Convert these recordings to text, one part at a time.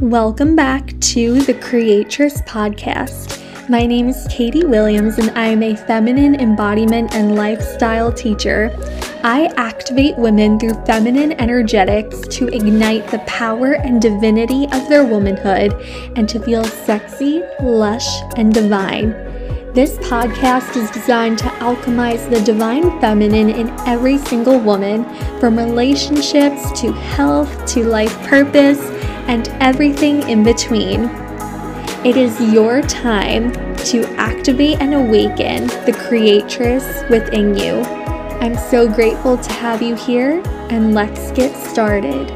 Welcome back to the Creatress Podcast. My name is Katie Williams, and I am a feminine embodiment and lifestyle teacher. I activate women through feminine energetics to ignite the power and divinity of their womanhood and to feel sexy, lush, and divine. This podcast is designed to alchemize the divine feminine in every single woman, from relationships to health to life purpose and everything in between. It is your time to activate and awaken the creatress within you. I'm so grateful to have you here, and let's get started.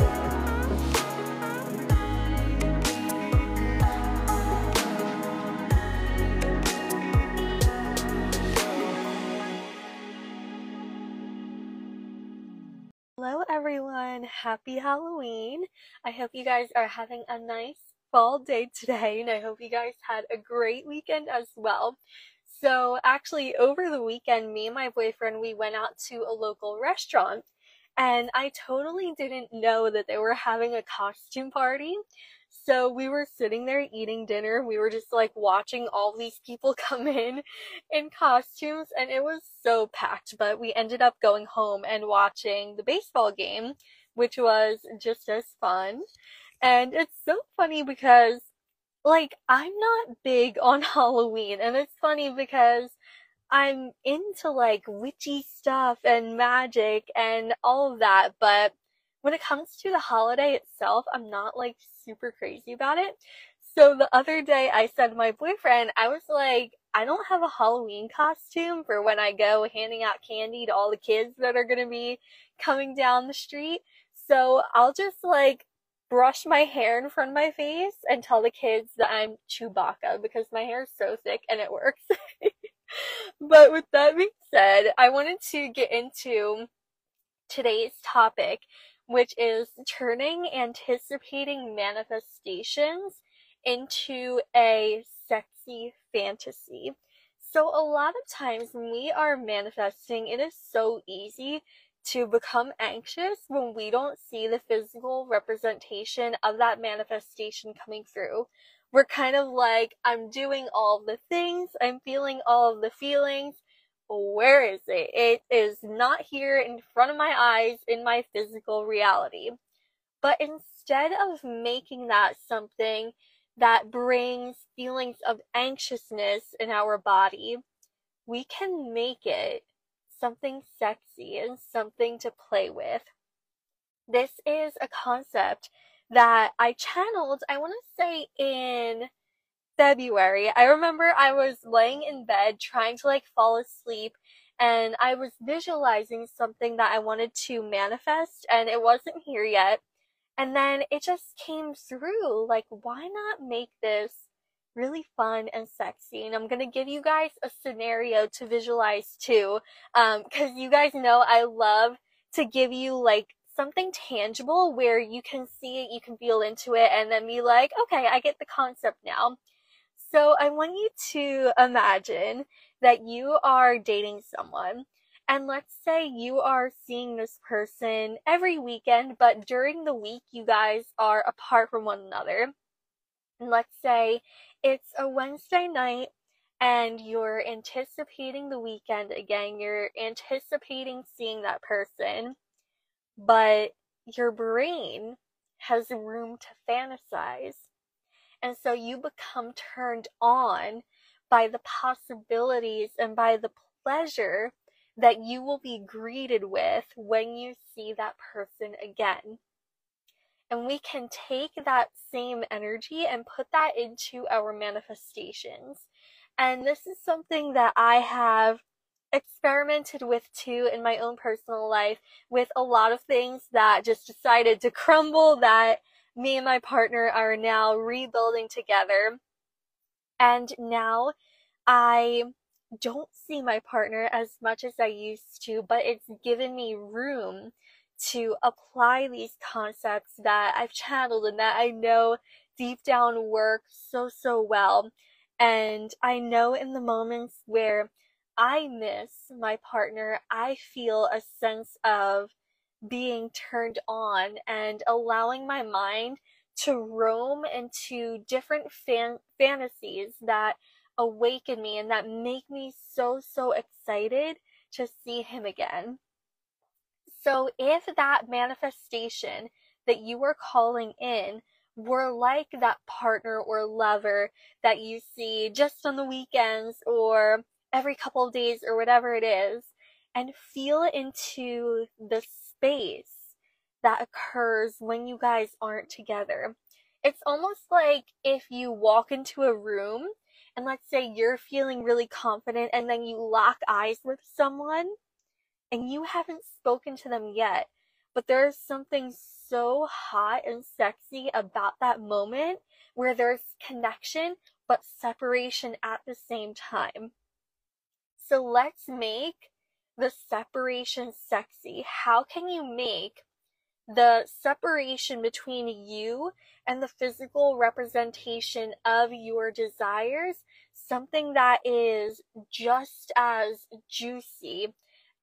Halloween. I hope you guys are having a nice fall day today, and I hope you guys had a great weekend as well. So, actually, over the weekend, me and my boyfriend we went out to a local restaurant, and I totally didn't know that they were having a costume party. So we were sitting there eating dinner. We were just like watching all these people come in in costumes and it was so packed. But we ended up going home and watching the baseball game, which was just as fun. And it's so funny because like I'm not big on Halloween and it's funny because I'm into like witchy stuff and magic and all of that, but when it comes to the holiday itself, I'm not like super crazy about it. So the other day I said to my boyfriend, I was like, I don't have a Halloween costume for when I go handing out candy to all the kids that are gonna be coming down the street. So I'll just like brush my hair in front of my face and tell the kids that I'm Chewbacca because my hair is so thick and it works. but with that being said, I wanted to get into today's topic, which is turning anticipating manifestations into a sexy fantasy. So, a lot of times when we are manifesting, it is so easy to become anxious when we don't see the physical representation of that manifestation coming through. We're kind of like, I'm doing all the things, I'm feeling all of the feelings, where is it? It is not here in front of my eyes in my physical reality. But instead of making that something that brings feelings of anxiousness in our body, we can make it something sexy and something to play with. This is a concept that I channeled, I want to say in February, I remember I was laying in bed trying to like fall asleep and I was visualizing something that I wanted to manifest and it wasn't here yet. And then it just came through like, why not make this really fun and sexy? And I'm gonna give you guys a scenario to visualize too. Um, cause you guys know I love to give you like something tangible where you can see it, you can feel into it, and then be like, okay, I get the concept now. So I want you to imagine that you are dating someone and let's say you are seeing this person every weekend, but during the week you guys are apart from one another. Let's say it's a Wednesday night and you're anticipating the weekend again. You're anticipating seeing that person, but your brain has room to fantasize. And so you become turned on by the possibilities and by the pleasure that you will be greeted with when you see that person again. And we can take that same energy and put that into our manifestations. And this is something that I have experimented with too in my own personal life with a lot of things that just decided to crumble that me and my partner are now rebuilding together. And now I don't see my partner as much as I used to, but it's given me room to apply these concepts that I've channeled and that I know deep down work so, so well. And I know in the moments where I miss my partner, I feel a sense of being turned on and allowing my mind to roam into different fan- fantasies that awaken me and that make me so, so excited to see him again. So if that manifestation that you were calling in were like that partner or lover that you see just on the weekends or every couple of days or whatever it is, and feel into the space that occurs when you guys aren't together. It's almost like if you walk into a room and let's say you're feeling really confident and then you lock eyes with someone and you haven't spoken to them yet, but there's something so hot and sexy about that moment where there's connection but separation at the same time. So let's make the separation sexy. How can you make the separation between you and the physical representation of your desires something that is just as juicy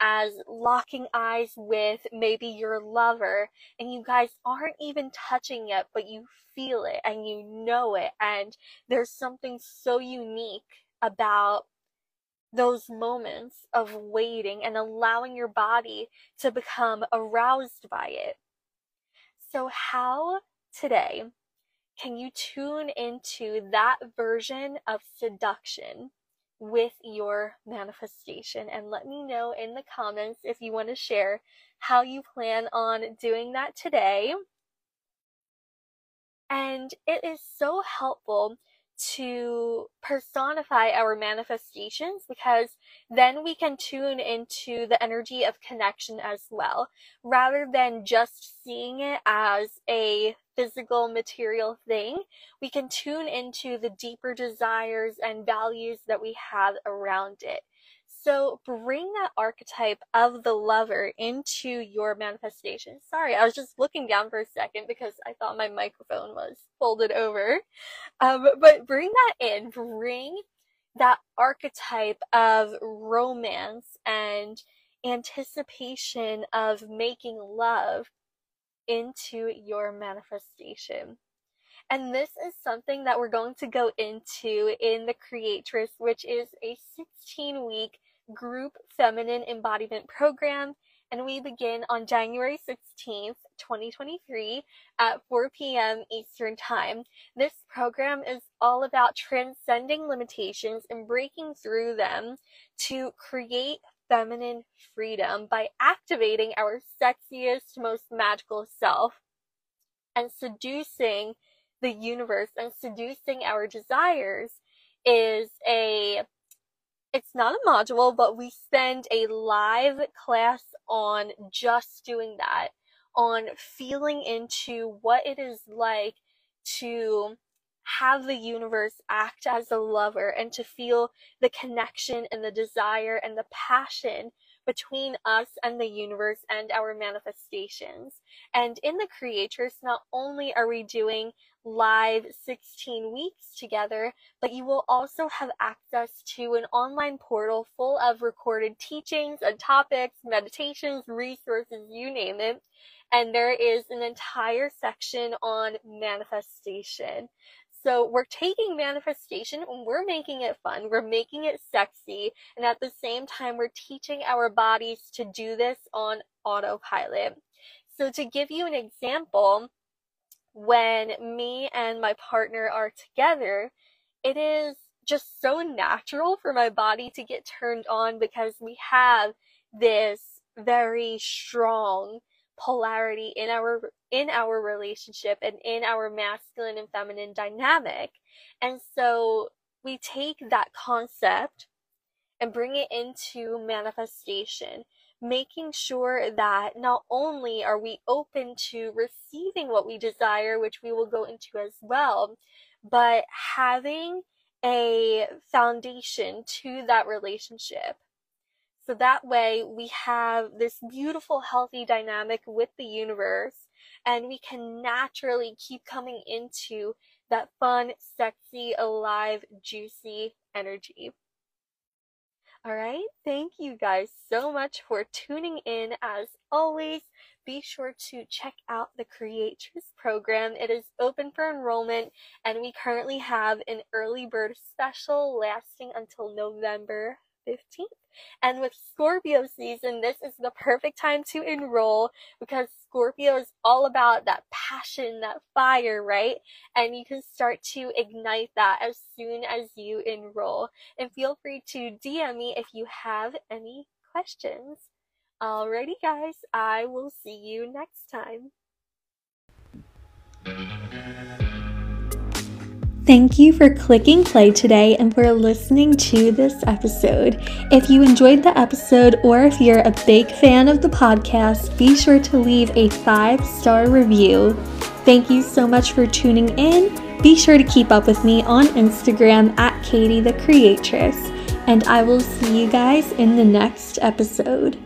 as locking eyes with maybe your lover and you guys aren't even touching it, but you feel it and you know it. And there's something so unique about those moments of waiting and allowing your body to become aroused by it. So, how today can you tune into that version of seduction with your manifestation? And let me know in the comments if you want to share how you plan on doing that today. And it is so helpful to personify our manifestations because then we can tune into the energy of connection as well rather than just seeing it as a physical material thing. We can tune into the deeper desires and values that we have around it so bring that archetype of the lover into your manifestation. Sorry, I was just looking down for a second because I thought my microphone was folded over. Um, but bring that in. Bring that archetype of romance and anticipation of making love into your manifestation. And this is something that we're going to go into in the Creatress, which is a 16 week group feminine embodiment program and we begin on January 16th, 2023 at 4 p.m. Eastern Time. This program is all about transcending limitations and breaking through them to create feminine freedom by activating our sexiest, most magical self and seducing the universe and seducing our desires is a it's not a module, but we spend a live class on just doing that, on feeling into what it is like to have the universe act as a lover and to feel the connection and the desire and the passion between us and the universe and our manifestations. And in the Creatress, not only are we doing live 16 weeks together, but you will also have access to an online portal full of recorded teachings and topics, meditations, resources, you name it. And there is an entire section on manifestation. So we're taking manifestation and we're making it fun. We're making it sexy. And at the same time, we're teaching our bodies to do this on autopilot. So to give you an example, when me and my partner are together, it is just so natural for my body to get turned on because we have this very strong polarity in our in our relationship and in our masculine and feminine dynamic. And so we take that concept and bring it into manifestation making sure that not only are we open to receiving what we desire, which we will go into as well, but having a foundation to that relationship. So that way we have this beautiful, healthy dynamic with the universe and we can naturally keep coming into that fun, sexy, alive, juicy energy. All right. Thank you guys so much for tuning in. As always, be sure to check out the Creatress program. It is open for enrollment, and we currently have an early bird special lasting until November 15th. And with Scorpio season, this is the perfect time to enroll because Scorpio is all about that passion, that fire, right? And you can start to ignite that as soon as you enroll. And feel free to DM me if you have any questions. Alrighty, guys, I will see you next time. Thank you for clicking play today and for listening to this episode. If you enjoyed the episode or if you're a big fan of the podcast, be sure to leave a five star review. Thank you so much for tuning in. Be sure to keep up with me on Instagram at Katie the Creatress, and I will see you guys in the next episode.